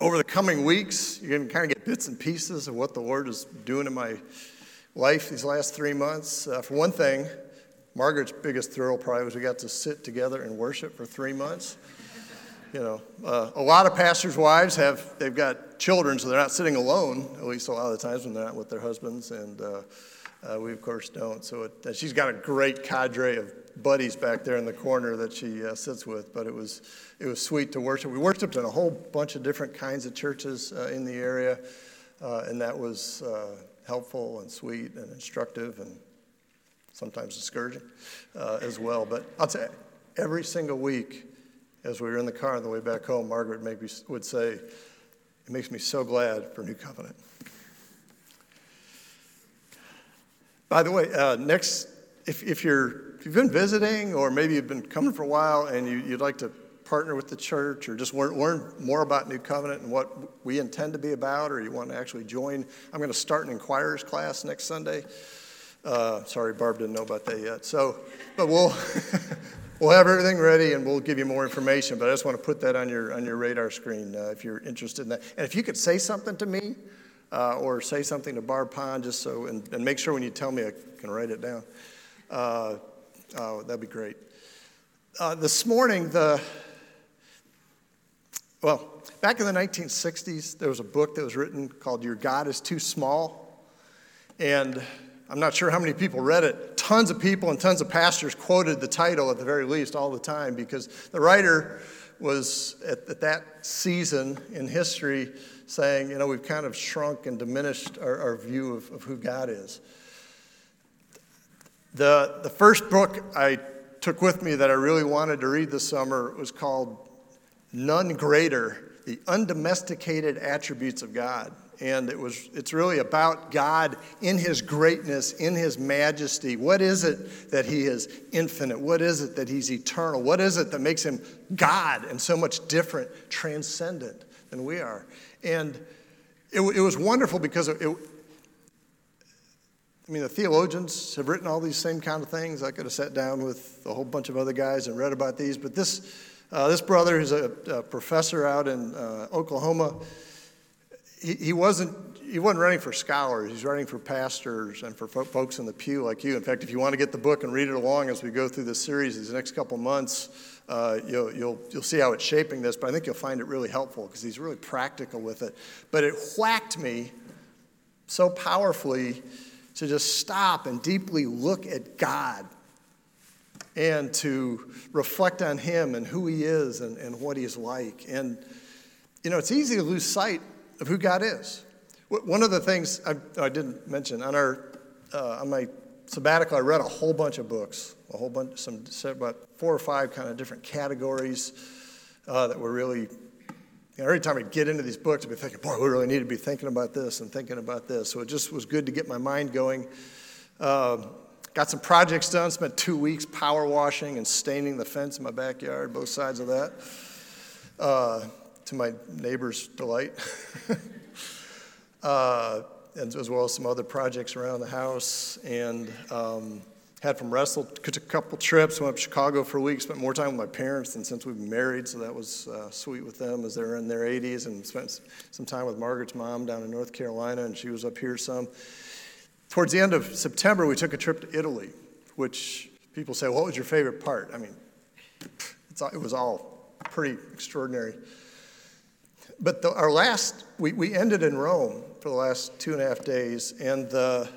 over the coming weeks, you're going to kind of get bits and pieces of what the Lord is doing in my life these last three months. Uh, for one thing, Margaret's biggest thrill probably was we got to sit together and worship for three months. You know, uh, a lot of pastors' wives have, they've got children, so they're not sitting alone, at least a lot of the times when they're not with their husbands. And uh, uh, we, of course, don't. So it, she's got a great cadre of buddies back there in the corner that she uh, sits with. But it was, it was sweet to worship. We worshiped in a whole bunch of different kinds of churches uh, in the area, uh, and that was uh, helpful and sweet and instructive and sometimes discouraging uh, as well. But I'll say, every single week, as we were in the car on the way back home, Margaret me, would say, It makes me so glad for New Covenant. By the way, uh, next, if, if, you're, if you've been visiting or maybe you've been coming for a while and you, you'd like to partner with the church or just learn, learn more about New Covenant and what we intend to be about, or you want to actually join, I'm going to start an inquirers class next Sunday. Uh, sorry, Barb didn't know about that yet. So, but we'll we'll have everything ready and we'll give you more information. But I just want to put that on your on your radar screen uh, if you're interested in that. And if you could say something to me uh, or say something to Barb Pond, just so, and, and, make sure when you tell me I can write it down. Uh, oh, that'd be great. Uh, this morning, the, well, back in the 1960s, there was a book that was written called Your God is Too Small. And I'm not sure how many people read it. Tons of people and tons of pastors quoted the title at the very least all the time because the writer was at, at that season in history saying, you know, we've kind of shrunk and diminished our, our view of, of who God is. The, the first book I took with me that I really wanted to read this summer was called None Greater The Undomesticated Attributes of God. And it was, it's really about God in His greatness, in His majesty. What is it that He is infinite? What is it that He's eternal? What is it that makes Him God and so much different, transcendent than we are? And it, it was wonderful because it, it, I mean, the theologians have written all these same kind of things. I could have sat down with a whole bunch of other guys and read about these, but this, uh, this brother, who's a, a, professor out in uh, Oklahoma, he, he, wasn't, he wasn't writing for scholars. He's writing for pastors and for fo- folks in the pew like you. In fact, if you want to get the book and read it along as we go through this series these next couple months, uh, you'll, you'll, you'll see how it's shaping this, but I think you'll find it really helpful because he's really practical with it. But it whacked me so powerfully to just stop and deeply look at God and to reflect on Him and who He is and, and what He's like. And, you know, it's easy to lose sight of who God is. One of the things I, I didn't mention on, our, uh, on my sabbatical, I read a whole bunch of books a whole bunch, some about four or five kind of different categories uh, that were really. You know, every time I'd get into these books, I'd be thinking, boy, we really need to be thinking about this and thinking about this. So it just was good to get my mind going. Uh, got some projects done. Spent two weeks power washing and staining the fence in my backyard, both sides of that, uh, to my neighbor's delight. as well as some other projects around the house. And um, had from wrestle, took a couple trips, went up to Chicago for a week, spent more time with my parents than since we've been married, so that was uh, sweet with them as they're in their 80s, and spent some time with Margaret's mom down in North Carolina, and she was up here some. Towards the end of September, we took a trip to Italy, which people say, what was your favorite part? I mean, it was all pretty extraordinary. But the, our last, we, we ended in Rome for the last two and a half days, and the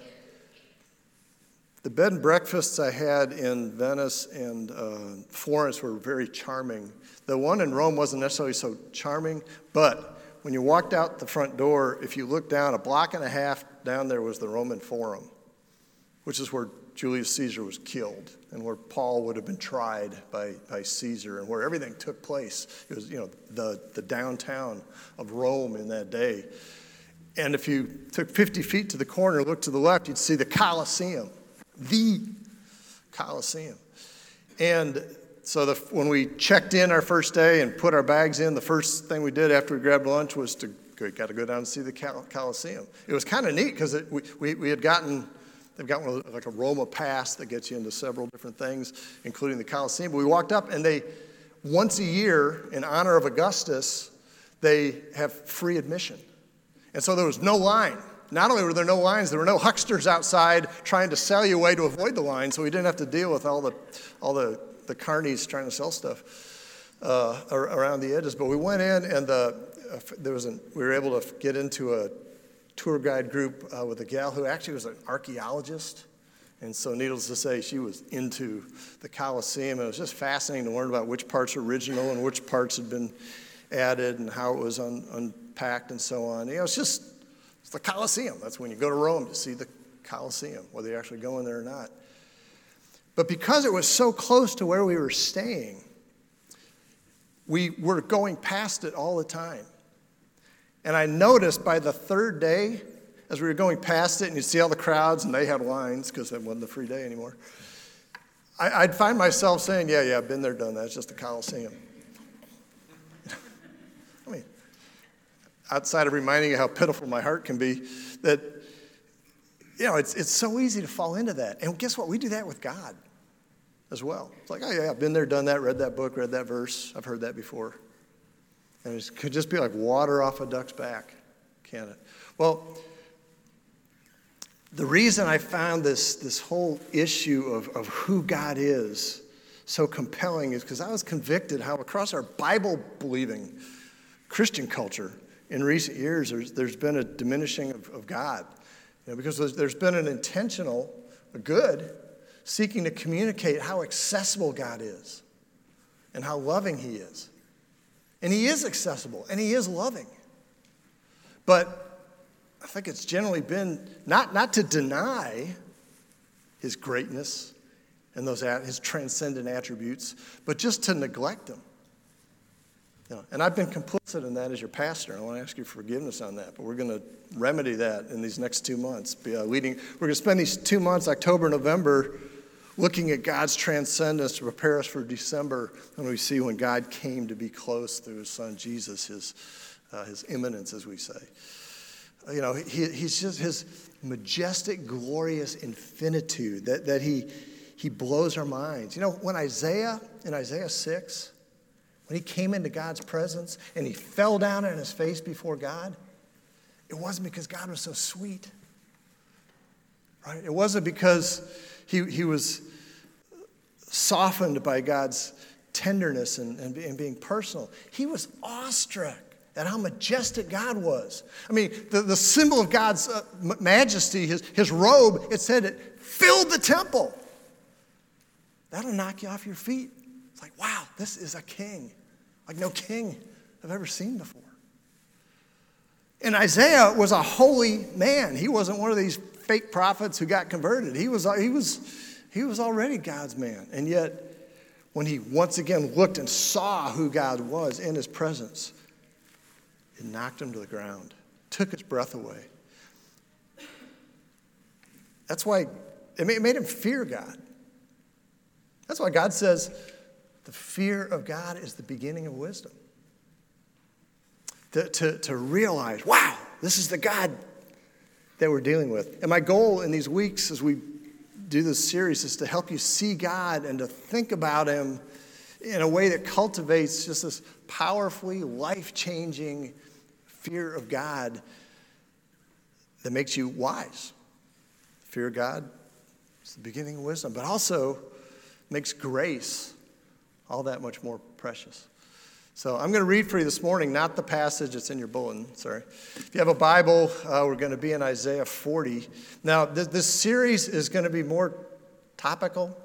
the bed and breakfasts I had in Venice and uh, Florence were very charming. The one in Rome wasn't necessarily so charming, but when you walked out the front door, if you looked down a block and a half down there was the Roman Forum, which is where Julius Caesar was killed and where Paul would have been tried by, by Caesar and where everything took place. It was, you know, the, the downtown of Rome in that day. And if you took 50 feet to the corner, looked to the left, you'd see the Colosseum the Coliseum. And so the, when we checked in our first day and put our bags in, the first thing we did after we grabbed lunch was to got to go down and see the Coliseum. It was kind of neat because we, we, we had gotten they've got one like a Roma pass that gets you into several different things, including the Coliseum. But we walked up and they once a year in honor of Augustus, they have free admission. And so there was no line. Not only were there no lines, there were no hucksters outside trying to sell you away to avoid the line, so we didn't have to deal with all the, all the, the carnies trying to sell stuff uh, around the edges. But we went in, and the, uh, there was an, we were able to get into a tour guide group uh, with a gal who actually was an archaeologist. And so, needless to say, she was into the Colosseum. And it was just fascinating to learn about which parts are original and which parts had been added and how it was un, unpacked and so on. You know, it's just it's the Colosseum. That's when you go to Rome to see the Colosseum, whether you actually go in there or not. But because it was so close to where we were staying, we were going past it all the time. And I noticed by the third day, as we were going past it, and you'd see all the crowds, and they had lines because it wasn't a free day anymore, I, would find myself saying, Yeah, yeah, I've been there, done that. It's just the Coliseum. I mean, outside of reminding you how pitiful my heart can be, that, you know, it's, it's so easy to fall into that. And guess what? We do that with God as well. It's like, Oh, yeah, I've been there, done that, read that book, read that verse. I've heard that before. And it could just be like water off a duck's back, can it? Well, the reason I found this, this whole issue of, of who God is so compelling is because I was convicted how across our Bible believing Christian culture in recent years, there's, there's been a diminishing of, of God. You know, because there's, there's been an intentional, good, seeking to communicate how accessible God is and how loving He is. And he is accessible and he is loving. But I think it's generally been not, not to deny his greatness and those his transcendent attributes, but just to neglect them. Know, and I've been complicit in that as your pastor. I want to ask you forgiveness on that. But we're going to remedy that in these next two months. Be, uh, leading, we're going to spend these two months, October, November, looking at God's transcendence to prepare us for December when we see when God came to be close through his son Jesus, his, uh, his immanence, as we say. You know, he, he's just his majestic, glorious infinitude that, that he, he blows our minds. You know, when Isaiah, in Isaiah 6, when he came into God's presence and he fell down on his face before God, it wasn't because God was so sweet. Right? It wasn't because he, he was softened by God's tenderness and, and, and being personal. He was awestruck at how majestic God was. I mean, the, the symbol of God's uh, majesty, his, his robe, it said it filled the temple. That'll knock you off your feet. Like, wow, this is a king, like no king I've ever seen before. And Isaiah was a holy man. He wasn't one of these fake prophets who got converted. He was, he was, he was already God's man. And yet, when he once again looked and saw who God was in his presence, it knocked him to the ground, took his breath away. That's why it made him fear God. That's why God says the fear of God is the beginning of wisdom. To, to, to realize, wow, this is the God that we're dealing with. And my goal in these weeks as we do this series is to help you see God and to think about Him in a way that cultivates just this powerfully life changing fear of God that makes you wise. Fear of God is the beginning of wisdom, but also makes grace all that much more precious. So I'm going to read for you this morning, not the passage that's in your bulletin, sorry. If you have a Bible, uh, we're going to be in Isaiah 40. Now, th- this series is going to be more topical,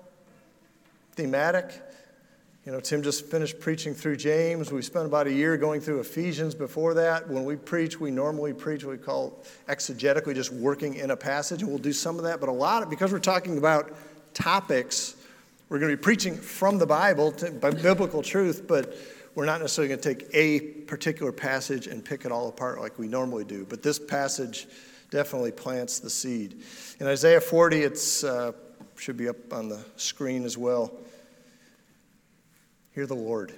thematic. You know, Tim just finished preaching through James. We spent about a year going through Ephesians before that. When we preach, we normally preach what we call exegetically, just working in a passage, and we'll do some of that. But a lot of, because we're talking about topics, we're going to be preaching from the Bible, to, biblical truth, but we're not necessarily going to take a particular passage and pick it all apart like we normally do, but this passage definitely plants the seed. In Isaiah 40, it uh, should be up on the screen as well. Hear the Lord.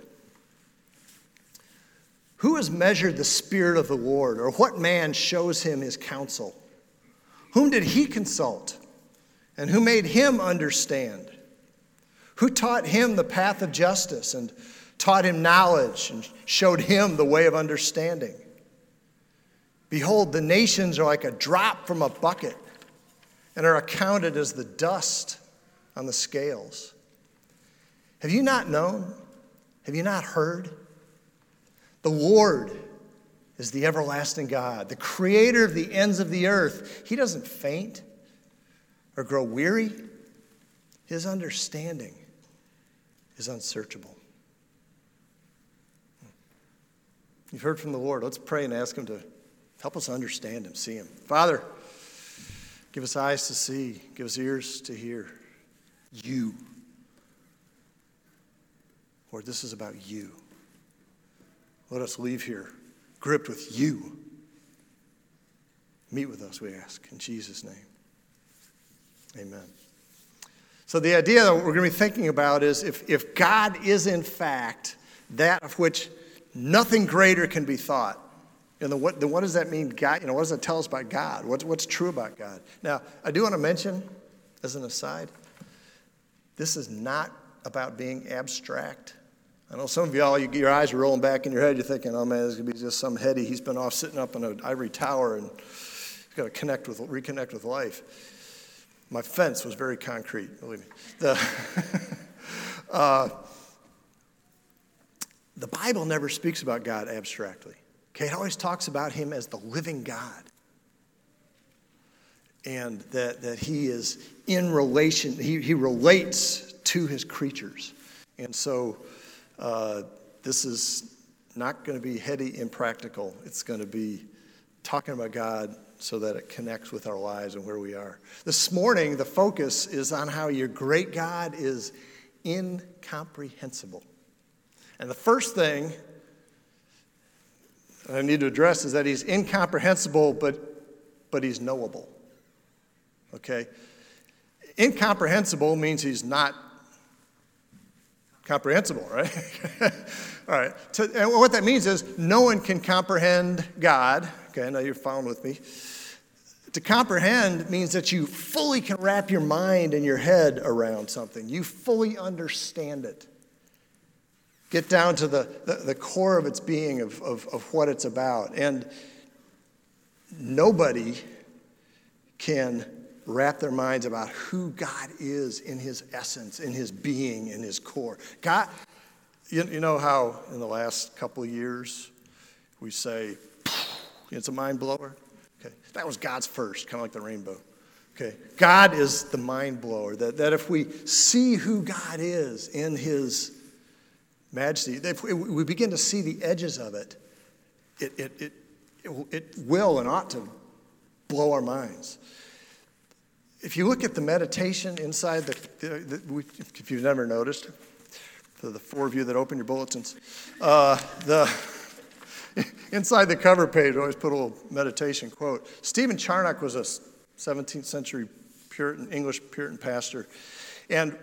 Who has measured the Spirit of the Lord, or what man shows him his counsel? Whom did he consult, and who made him understand? Who taught him the path of justice and taught him knowledge, and showed him the way of understanding. Behold, the nations are like a drop from a bucket and are accounted as the dust on the scales. Have you not known? Have you not heard? The Lord is the everlasting God, the creator of the ends of the earth. He doesn't faint or grow weary. His understanding is unsearchable. You've heard from the Lord. Let's pray and ask Him to help us understand Him, see Him. Father, give us eyes to see, give us ears to hear. You. Lord, this is about you. Let us leave here gripped with you. Meet with us, we ask, in Jesus' name. Amen. So, the idea that we're going to be thinking about is if, if God is in fact that of which nothing greater can be thought, and then what, then what does that mean? God, you know, what does that tell us about God? What's, what's true about God? Now, I do want to mention, as an aside, this is not about being abstract. I know some of y'all, you, your eyes are rolling back in your head. You're thinking, oh man, this to be just some heady. He's been off sitting up in an ivory tower and he's got to connect with, reconnect with life. My fence was very concrete, believe me. The, uh, the Bible never speaks about God abstractly. Okay, it always talks about him as the living God. And that, that he is in relation, he, he relates to his creatures. And so uh, this is not going to be heady and practical. It's going to be talking about God so that it connects with our lives and where we are. This morning, the focus is on how your great God is incomprehensible. And the first thing I need to address is that he's incomprehensible, but, but he's knowable. Okay? Incomprehensible means he's not comprehensible, right? All right. So, and what that means is no one can comprehend God. Okay, now you're following with me. To comprehend means that you fully can wrap your mind and your head around something. You fully understand it. Get down to the, the, the core of its being, of, of, of what it's about. And nobody can wrap their minds about who God is in his essence, in his being, in his core. God, you, you know how in the last couple years we say, it's a mind blower? Okay, that was God's first, kind of like the rainbow. Okay, God is the mind blower. That, that if we see who God is in his majesty, if we begin to see the edges of it, it, it, it, it will and ought to blow our minds. If you look at the meditation inside the, the, the if you've never noticed, for the four of you that open your bulletins, uh, the inside the cover page, I always put a little meditation quote. Stephen Charnock was a 17th century Puritan, English Puritan pastor, and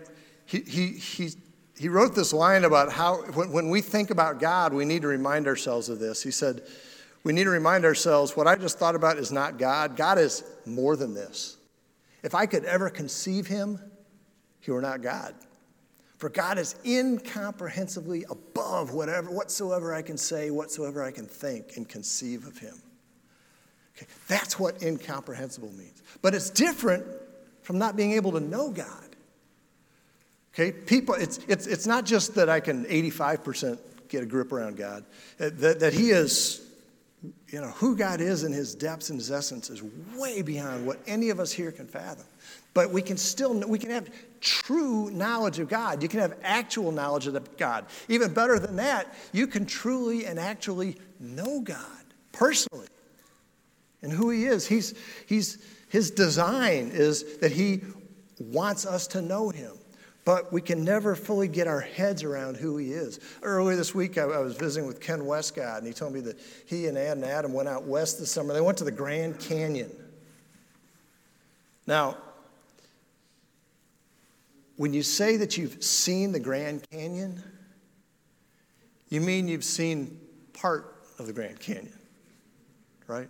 he, he, he, he wrote this line about how when, when we think about God, we need to remind ourselves of this. He said, We need to remind ourselves what I just thought about is not God. God is more than this. If I could ever conceive him, he were not God. For God is incomprehensibly above whatever, whatsoever I can say, whatsoever I can think and conceive of him. Okay, that's what incomprehensible means. But it's different from not being able to know God. Okay, people, it's, it's, it's not just that I can 85% get a grip around God, uh, that, that He is you know, who God is in his depths and his essence is way beyond what any of us here can fathom. But we can still, we can have true knowledge of God. You can have actual knowledge of God. Even better than that, you can truly and actually know God personally and who he is. He's, he's, his design is that he wants us to know him but we can never fully get our heads around who he is. Earlier this week, I, I, was visiting with Ken Westcott, and he told me that he and Ad and Adam went out west this summer. They went to the Grand Canyon. Now, when you say that you've seen the Grand Canyon, you mean you've seen part of the Grand Canyon, right?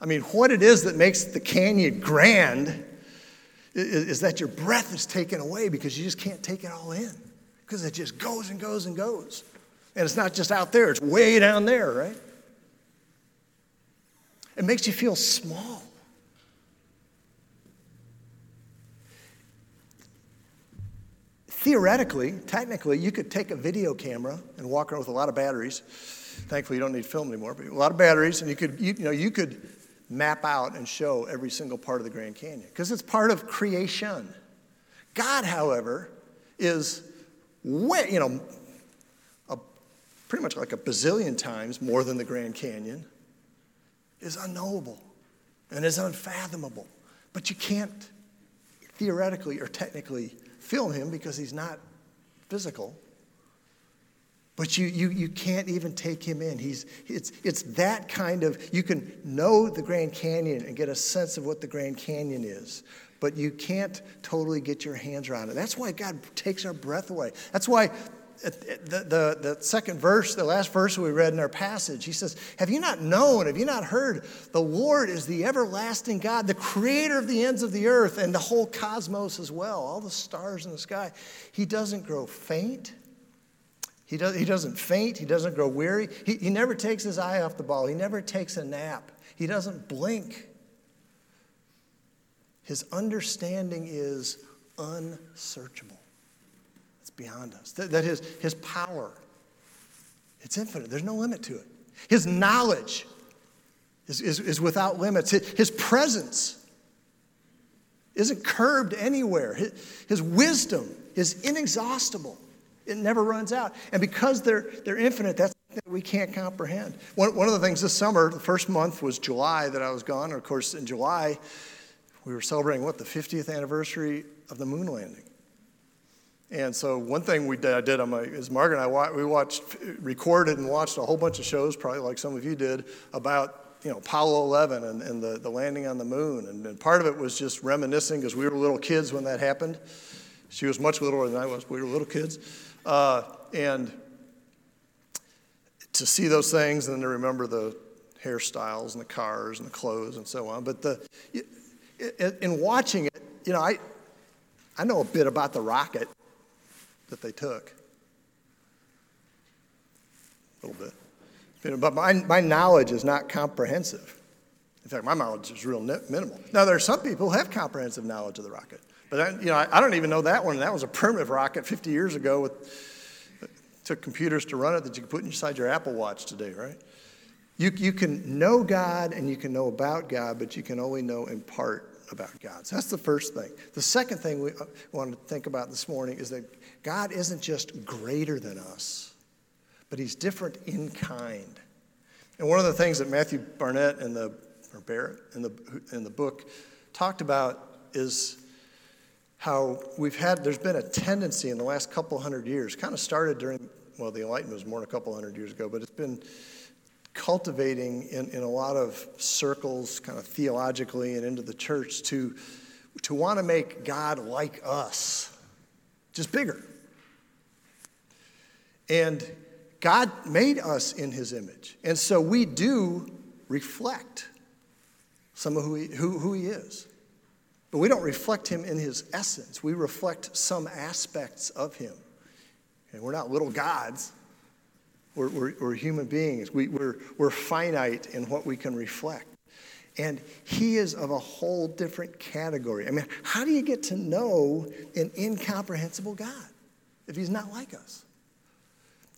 I mean, what it is that makes the canyon grand is, is that your breath is taken away because you just can't take it all in because it just goes and goes and goes. And it's not just out there, it's way down there, right? It makes you feel small. Theoretically, technically, you could take a video camera and walk around with a lot of batteries. Thankfully, you don't need film anymore, but a lot of batteries, and you could, you, you know, you could map out and show every single part of the Grand Canyon because it's part of creation. God, however, is way, you know, a, pretty much like a bazillion times more than the Grand Canyon, is unknowable and is unfathomable. But you can't theoretically or technically film him because he's not physical. But you, you, you can't even take him in. He's, it's, it's that kind of, you can know the Grand Canyon and get a sense of what the Grand Canyon is, but you can't totally get your hands around it. That's why God takes our breath away. That's why the, the, the second verse, the last verse we read in our passage, he says, Have you not known, have you not heard? The Lord is the everlasting God, the creator of the ends of the earth and the whole cosmos as well, all the stars in the sky. He doesn't grow faint. He, does, he doesn't faint. He doesn't grow weary. He, he never takes his eye off the ball. He never takes a nap. He doesn't blink. His understanding is unsearchable beyond us. That, that his, his power, it's infinite. There's no limit to it. His knowledge is, is, is without limits. His, presence isn't curbed anywhere. His, his wisdom is inexhaustible. It never runs out. And because they're, they're infinite, that's that we can't comprehend. One, one of the things this summer, the first month was July that I was gone. And of course, in July, we were celebrating what, the 50th anniversary of the moon landing. And so one thing we did, I did my, is Margaret and I, we watched, recorded and watched a whole bunch of shows, probably like some of you did, about, you know, Apollo 11 and, and the, the landing on the moon. And, and part of it was just reminiscing because we were little kids when that happened. She was much littler than I was. We were little kids. Uh, and to see those things and to remember the hairstyles and the cars and the clothes and so on. But the, in watching it, you know, I, I know a bit about the rocket that they took. A little bit. But my, my knowledge is not comprehensive. In fact, my knowledge is real minimal. Now, there are some people who have comprehensive knowledge of the rocket. But I, you know, I, I don't even know that one. That was a primitive rocket 50 years ago with took computers to run it that you can put inside your Apple Watch today, right? You, you can know God and you can know about God, but you can only know in part about God. So that's the first thing. The second thing we uh, want to think about this morning is that God isn't just greater than us, but He's different in kind. And one of the things that Matthew Barnett in the, or Barrett in the, in the book talked about is how we've had, there's been a tendency in the last couple hundred years, kind of started during, well, the Enlightenment was more than a couple hundred years ago, but it's been cultivating in, in a lot of circles, kind of theologically and into the church, to, to want to make God like us, just bigger. And God made us in his image. And so we do reflect some of who he, who, who he is. But we don't reflect him in his essence. We reflect some aspects of him. And we're not little gods. We're, we're, we're human beings. We, we're, we're finite in what we can reflect. And he is of a whole different category. I mean, how do you get to know an incomprehensible God if he's not like us?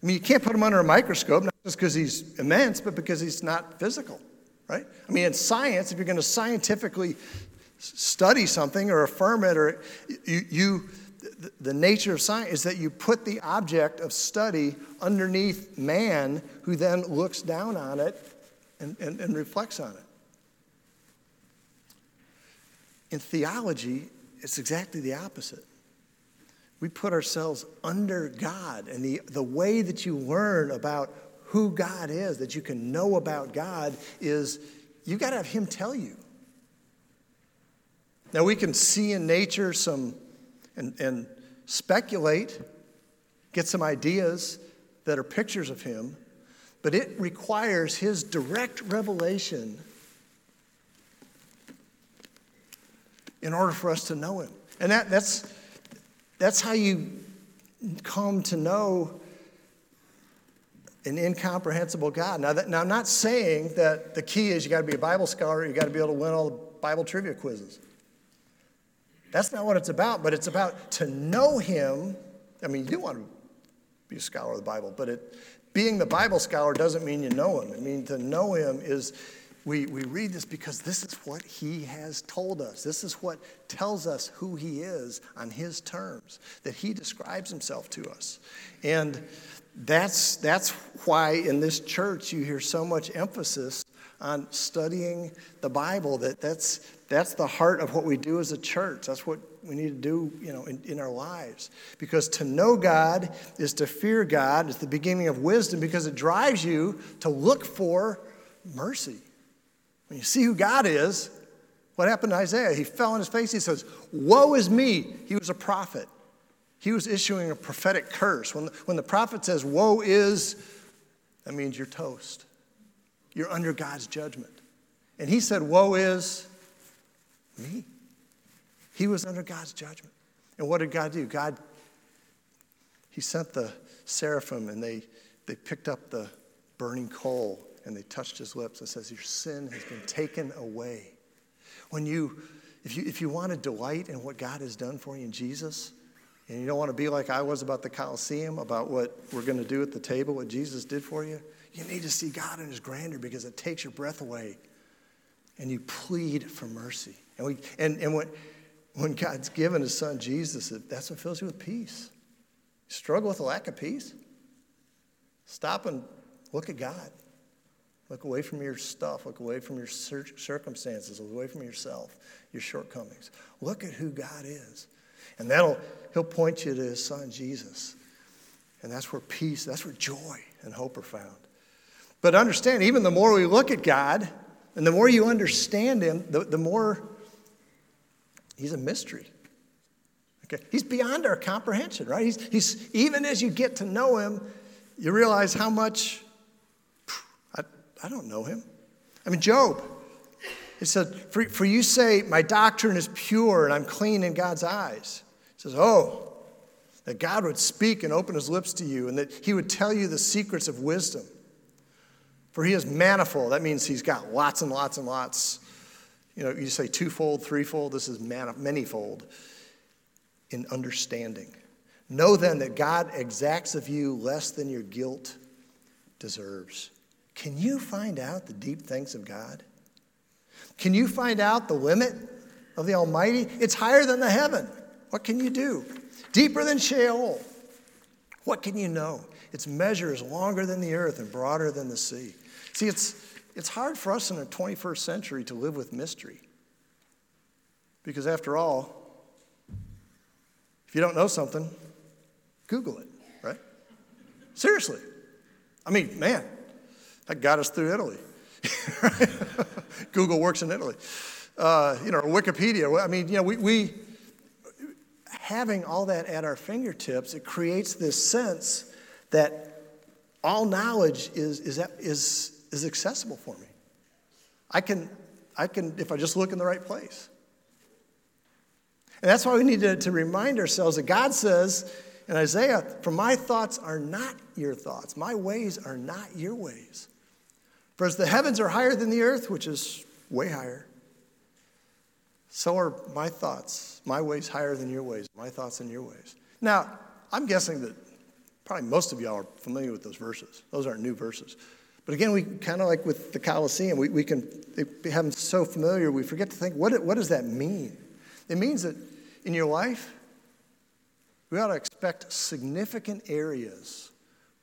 I mean, you can't put him under a microscope, not just because he's immense, but because he's not physical, right? I mean, in science, if you're going to scientifically study something or affirm it, or you, you the nature of science is that you put the object of study underneath man, who then looks down on it and, and, and reflects on it. In theology, it's exactly the opposite. We put ourselves under God, and the, the way that you learn about who God is, that you can know about God, is you got to have Him tell you. Now, we can see in nature some and, and speculate, get some ideas that are pictures of him, but it requires his direct revelation in order for us to know him. And that, that's, that's how you come to know an incomprehensible God. Now, that, now, I'm not saying that the key is you got to be a Bible scholar, you got to be able to win all the Bible trivia quizzes. That's not what it's about, but it's about to know Him. I mean, you do want to be a scholar of the Bible, but it, being the Bible scholar doesn't mean you know Him. I mean, to know Him is we, we read this because this is what He has told us. This is what tells us who He is on His terms, that He describes Himself to us. And that's, that's why in this church you hear so much emphasis on studying the Bible, that that's, that's the heart of what we do as a church. That's what we need to do you know, in, in our lives. Because to know God is to fear God. It's the beginning of wisdom because it drives you to look for mercy. When you see who God is, what happened to Isaiah? He fell on his face. He says, Woe is me. He was a prophet. He was issuing a prophetic curse. When the, when the prophet says, Woe is, that means you're toast. You're under God's judgment. And he said, Woe is me. He was under God's judgment. And what did God do? God, He sent the seraphim and they, they picked up the burning coal and they touched his lips and says, Your sin has been taken away. When you, if you, if you want to delight in what God has done for you in Jesus, and you don't want to be like I was about the Colosseum, about what we're going to do at the table, what Jesus did for you, you need to see God in his grandeur because it takes your breath away. And you plead for mercy. And, we, and, and when, when God's given his son Jesus, that's what fills you with peace. You struggle with a lack of peace? Stop and look at God. Look away from your stuff. Look away from your circumstances. Look away from yourself, your shortcomings. Look at who God is. And that'll, he'll point you to his son, Jesus. And that's where peace, that's where joy and hope are found. But understand, even the more we look at God and the more you understand him, the, the more he's a mystery. Okay? He's beyond our comprehension, right? He's, he's, even as you get to know him, you realize how much I don't know him. I mean, Job, he said, for, for you say, My doctrine is pure and I'm clean in God's eyes. He says, Oh, that God would speak and open his lips to you and that he would tell you the secrets of wisdom. For he is manifold. That means he's got lots and lots and lots. You know, you say twofold, threefold. This is manyfold in understanding. Know then that God exacts of you less than your guilt deserves. Can you find out the deep things of God? Can you find out the limit of the Almighty? It's higher than the heaven. What can you do? Deeper than Sheol. What can you know? Its measure is longer than the earth and broader than the sea. See, it's, it's hard for us in the 21st century to live with mystery. Because after all, if you don't know something, Google it, right? Seriously. I mean, man, that got us through Italy. Google works in Italy. Uh, you know, Wikipedia. I mean, you know, we, we, having all that at our fingertips, it creates this sense that all knowledge is, is, is, is accessible for me. I can, I can, if I just look in the right place. And that's why we need to, to remind ourselves that God says in Isaiah, For my thoughts are not your thoughts, my ways are not your ways. For as the heavens are higher than the earth, which is way higher, so are my thoughts, my ways higher than your ways, my thoughts than your ways. Now, I'm guessing that probably most of y'all are familiar with those verses. Those aren't new verses. But again, we kind of like with the Colosseum, we, we can them so familiar, we forget to think, what, what does that mean? It means that in your life, we ought to expect significant areas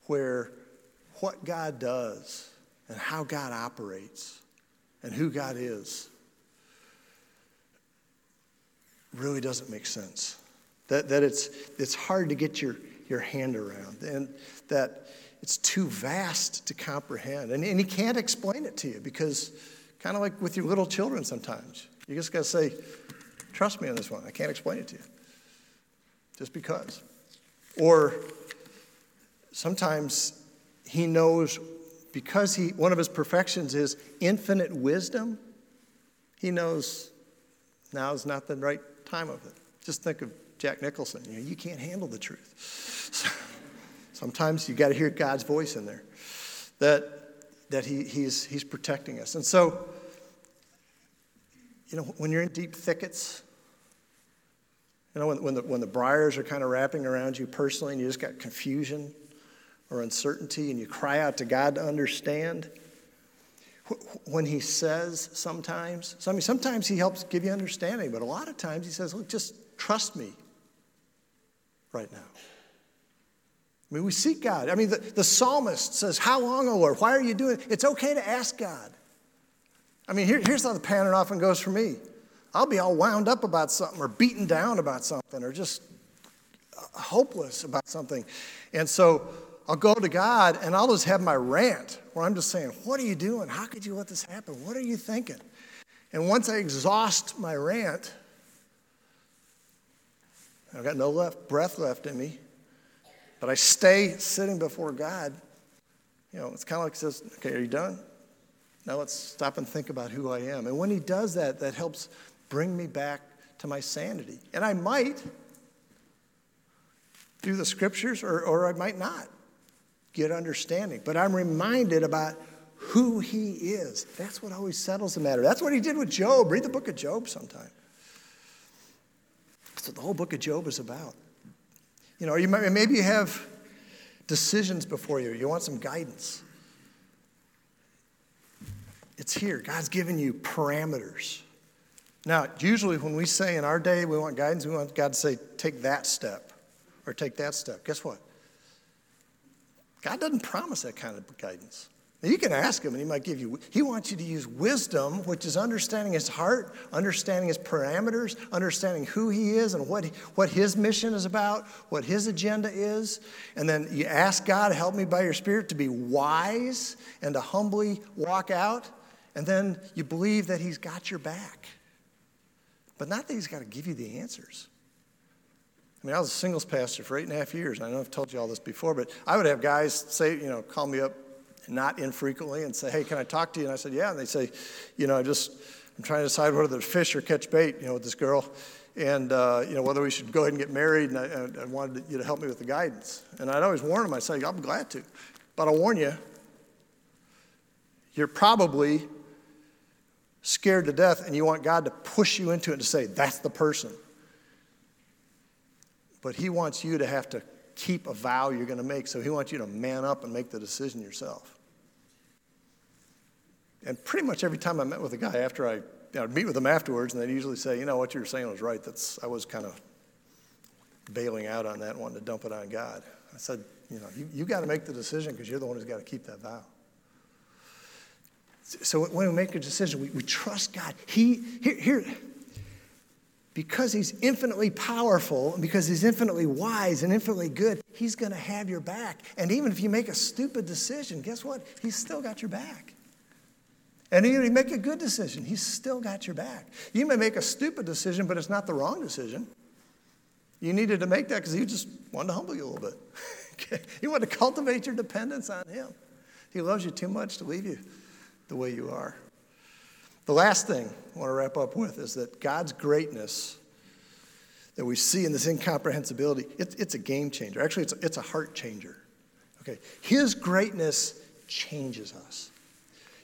where what God does and how God operates and who God is really doesn't make sense. That, that it's, it's hard to get your, your hand around, and that it's too vast to comprehend. And, and he can't explain it to you because, kind of like with your little children sometimes, you just got to say, Trust me on this one. I can't explain it to you. Just because. Or sometimes he knows because he, one of his perfections is infinite wisdom, he knows now is not the right time of it. Just think of Jack Nicholson. You, know, you can't handle the truth. Sometimes you got to hear God's voice in there. that, that he, he's, he's protecting us. And so, you know, when you're in deep thickets, you know, when, when, the, when the briars are kind of wrapping around you personally and you just got confusion or uncertainty and you cry out to God to understand, when he says sometimes, so I mean, sometimes he helps give you understanding, but a lot of times he says, look, just trust me right now. I mean, we seek God. I mean, the, the psalmist says, How long, O Lord? Why are you doing it? It's okay to ask God. I mean, here, here's how the pattern often goes for me I'll be all wound up about something or beaten down about something or just uh, hopeless about something. And so I'll go to God and I'll just have my rant where I'm just saying, What are you doing? How could you let this happen? What are you thinking? And once I exhaust my rant, I've got no left, breath left in me, but I stay sitting before God. You know, it's kind of like says, Okay, are you done? Now let's stop and think about who I am. And when He does that, that helps bring me back to my sanity. And I might do the scriptures, or, or I might not get understanding. But I'm reminded about who he is. That's what always settles the matter. That's what he did with Job. Read the book of Job sometime. That's what the whole book of Job is about. You know, you might, maybe you have decisions before you. You want some guidance. It's here. God's given you parameters. Now, usually when we say in our day we want guidance, we want God to say, take that step or take that step. Guess what? God doesn't promise that kind of guidance. Now, you can ask him and he might give you, he wants you to use wisdom, which is understanding his heart, understanding his parameters, understanding who he is and what, what his mission is about, what his agenda is. And then you ask God, help me by your spirit to be wise and to humbly walk out. And then you believe that he's got your back. But not that he's got to give you the answers. I mean, I was a singles pastor for eight and a half years. And I know I've told you all this before, but I would have guys say, you know, call me up not infrequently and say, hey, can I talk to you? And I said, yeah. And they say, you know, I'm just, I'm trying to decide whether to fish or catch bait, you know, with this girl. And, uh, you know, whether we should go ahead and get married. And I, I wanted you to help me with the guidance. And I'd always warn them, I'd say, I'm glad to. But I'll warn you, you're probably scared to death and you want God to push you into it to say, that's the person. But He wants you to have to keep a vow you're going to make, so He wants you to man up and make the decision yourself. And pretty much every time I met with a guy after I I'd meet with them afterwards, and they'd usually say, you know, what you were saying was right. That's, I was kind of bailing out on that, wanting to dump it on God. I said, you know, you, you got to make the decision because you're the one who's got to keep that vow. So when we make a decision, we, we trust God. He, here, here, because he's infinitely powerful and because he's infinitely wise and infinitely good, he's going to have your back. And even if you make a stupid decision, guess what? He's still got your back. And even if you make a good decision, he's still got your back. You may make a stupid decision, but it's not the wrong decision. You needed to make that because he just wanted to humble you a little bit. okay? He wanted to cultivate your dependence on him. He loves you too much to leave you the way you are. The last thing I want to wrap up with is that God's greatness that we see in this incomprehensibility, it, it's a game changer. Actually, it's a, it's a heart changer. Okay, His greatness changes us.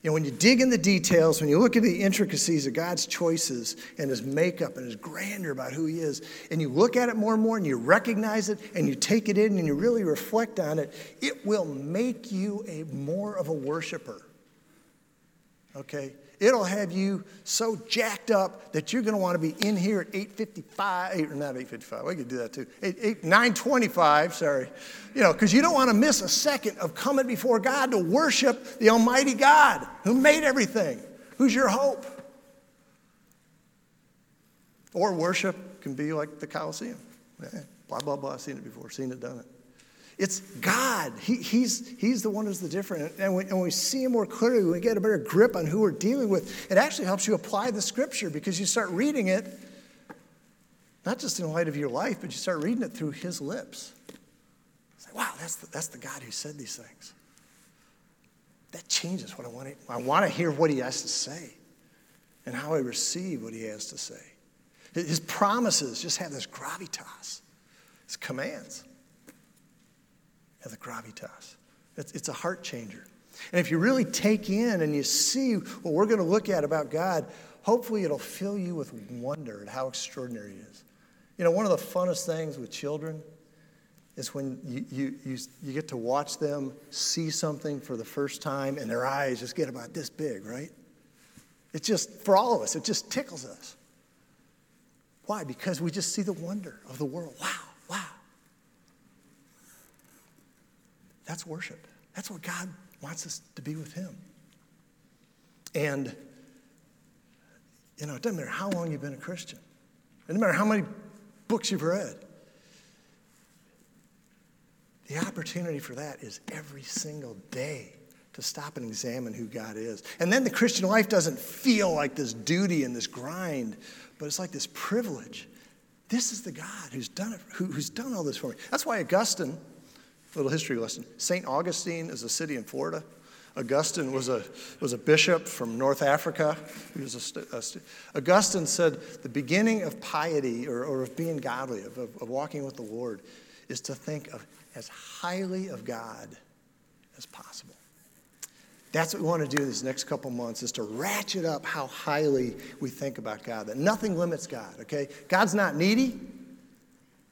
You know, when you dig in the details, when you look at the intricacies of God's choices and His makeup and His grandeur about who He is, and you look at it more and more and you recognize it and you take it in and you really reflect on it, it will make you a more of a worshiper. Okay? It'll have you so jacked up that you're going to want to be in here at 8.55, or not 8.55, we could do that too, 8, 8, 9.25, sorry. You know, because you don't want to miss a second of coming before God to worship the Almighty God who made everything, who's your hope. Or worship can be like the Colosseum. Eh, blah, blah, blah, seen it before, seen it, done it. It's God. He, he's, he's the one who's the different. And when, and when we see Him more clearly, we get a better grip on who we're dealing with. It actually helps you apply the Scripture because you start reading it, not just in light of your life, but you start reading it through His lips. It's like, wow, that's the, that's the God who said these things. That changes what I want to. I want to hear what He has to say and how I receive what He has to say. His promises just have this gravitas, His commands have the gravitas. It's, it's a heart changer. And if you really take in and you see what we're going to look at about God, hopefully it'll fill you with wonder at how extraordinary He is. You know, one of the funnest things with children is when you, you, you, you get to watch them see something for the first time and their eyes just get about this big, right? It just, for all of us, it just tickles us. Why? Because we just see the wonder of the world. Wow, wow. That's worship. That's what God wants us to be with Him. And, you know, it doesn't matter how long you've been a Christian, it doesn't matter how many books you've read. The opportunity for that is every single day to stop and examine who God is. And then the Christian life doesn't feel like this duty and this grind, but it's like this privilege. This is the God who's done it, who, who's done all this for me. That's why Augustine, little history lesson, St. Augustine is a city in Florida. Augustine was a, was a bishop from North Africa. He was a, a st- Augustine said the beginning of piety or, or of being godly, of, of, of walking with the Lord, is to think of as highly of God as possible. That's what we want to do this next couple months is to ratchet up how highly we think about God. That nothing limits God, okay? God's not needy.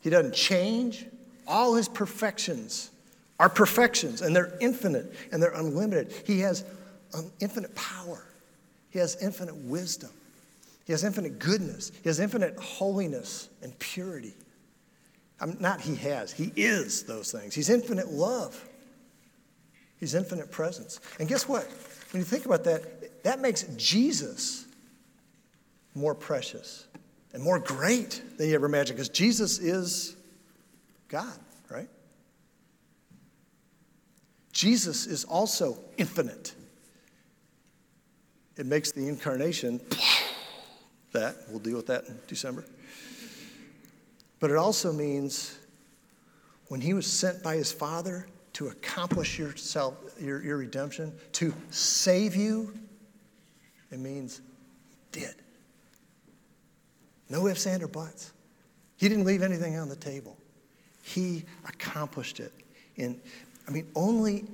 He doesn't change. All his perfections are perfections and they're infinite and they're unlimited. He has um, infinite power. He has infinite wisdom. He has infinite goodness. He has infinite holiness and purity. I'm not he has, he is those things. He's infinite love. He's infinite presence. And guess what? When you think about that, that makes Jesus more precious and more great than you ever imagined because Jesus is God, right? Jesus is also infinite. It makes the incarnation that, we'll deal with that in December. But it also means when he was sent by his Father to accomplish yourself, your, your redemption, to save you, it means he did. No ifs, ands, or buts. He didn't leave anything on the table. He accomplished it. In, I mean, only,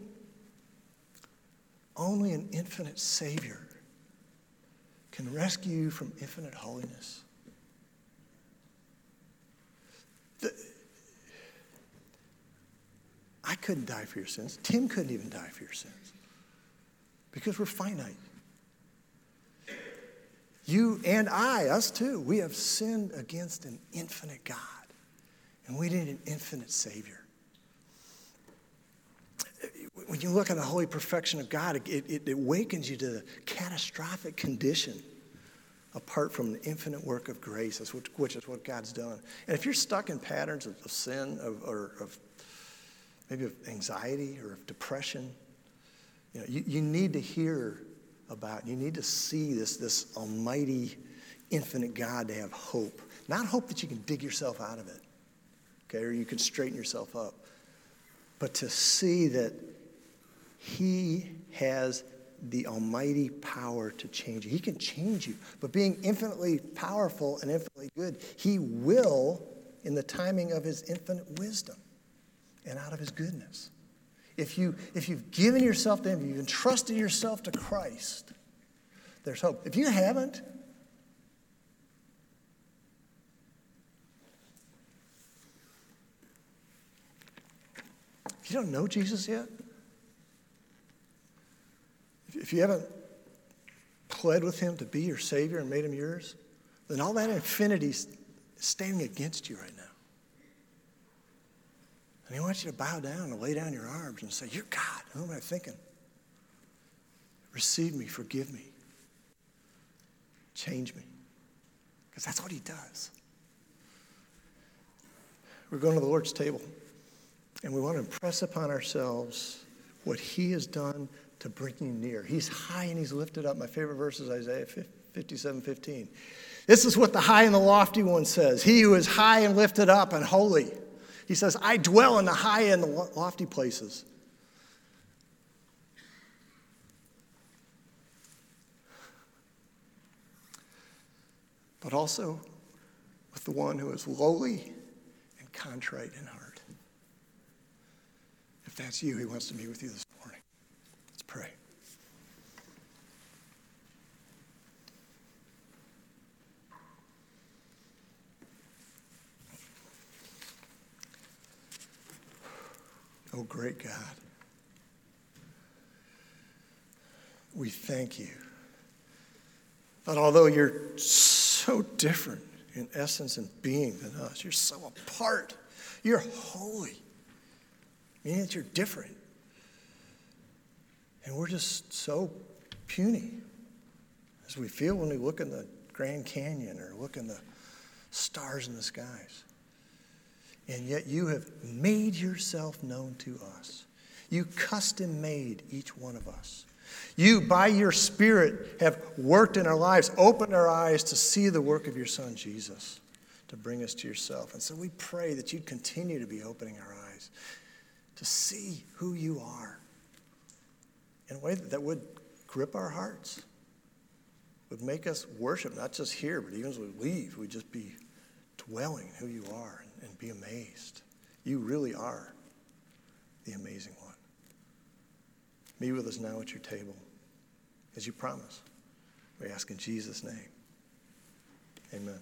only an infinite Savior can rescue you from infinite holiness. I couldn't die for your sins. Tim couldn't even die for your sins because we're finite. You and I, us too, we have sinned against an infinite God, and we need an infinite Savior. When you look at the holy perfection of God, it, it, it awakens you to the catastrophic condition apart from the infinite work of grace, which, which is what God's done. And if you're stuck in patterns of, of sin of, or of maybe of anxiety or of depression, you, know, you, you need to hear about, you need to see this, this almighty, infinite God to have hope. Not hope that you can dig yourself out of it, okay, or you can straighten yourself up, but to see that He has the almighty power to change you. He can change you, but being infinitely powerful and infinitely good, He will in the timing of His infinite wisdom and out of His goodness. If, you, if you've given yourself to Him, if you've entrusted yourself to Christ, there's hope. If you haven't, if you don't know Jesus yet, if you haven't pled with him to be your Savior and made him yours, then all that infinity is standing against you right now. And he wants you to bow down and lay down your arms and say, You're God. Who am I thinking? Receive me, forgive me, change me. Because that's what he does. We're going to the Lord's table, and we want to impress upon ourselves what he has done to bring you near. He's high and he's lifted up. My favorite verse is Isaiah 57 15. This is what the high and the lofty one says He who is high and lifted up and holy. He says, I dwell in the high and the lofty places. But also with the one who is lowly and contrite in heart. If that's you, He wants to meet with you this morning. Let's pray. Oh, great God. We thank you that although you're so different in essence and being than us, you're so apart, you're holy meaning that you're different. And we're just so puny as we feel when we look in the Grand Canyon or look in the stars in the skies. And yet you have made yourself known to us. You custom made each one of us. You, by your Spirit, have worked in our lives, opened our eyes to see the work of your Son, Jesus, to bring us to yourself. And so we pray that you'd continue to be opening our eyes to see who you are in a way that would grip our hearts, would make us worship, not just here, but even as we leave, we'd just be dwelling in who you are and, and be amazed. You really are the amazing one. Be with us now at your table, as you promise. We ask in Jesus' name. Amen.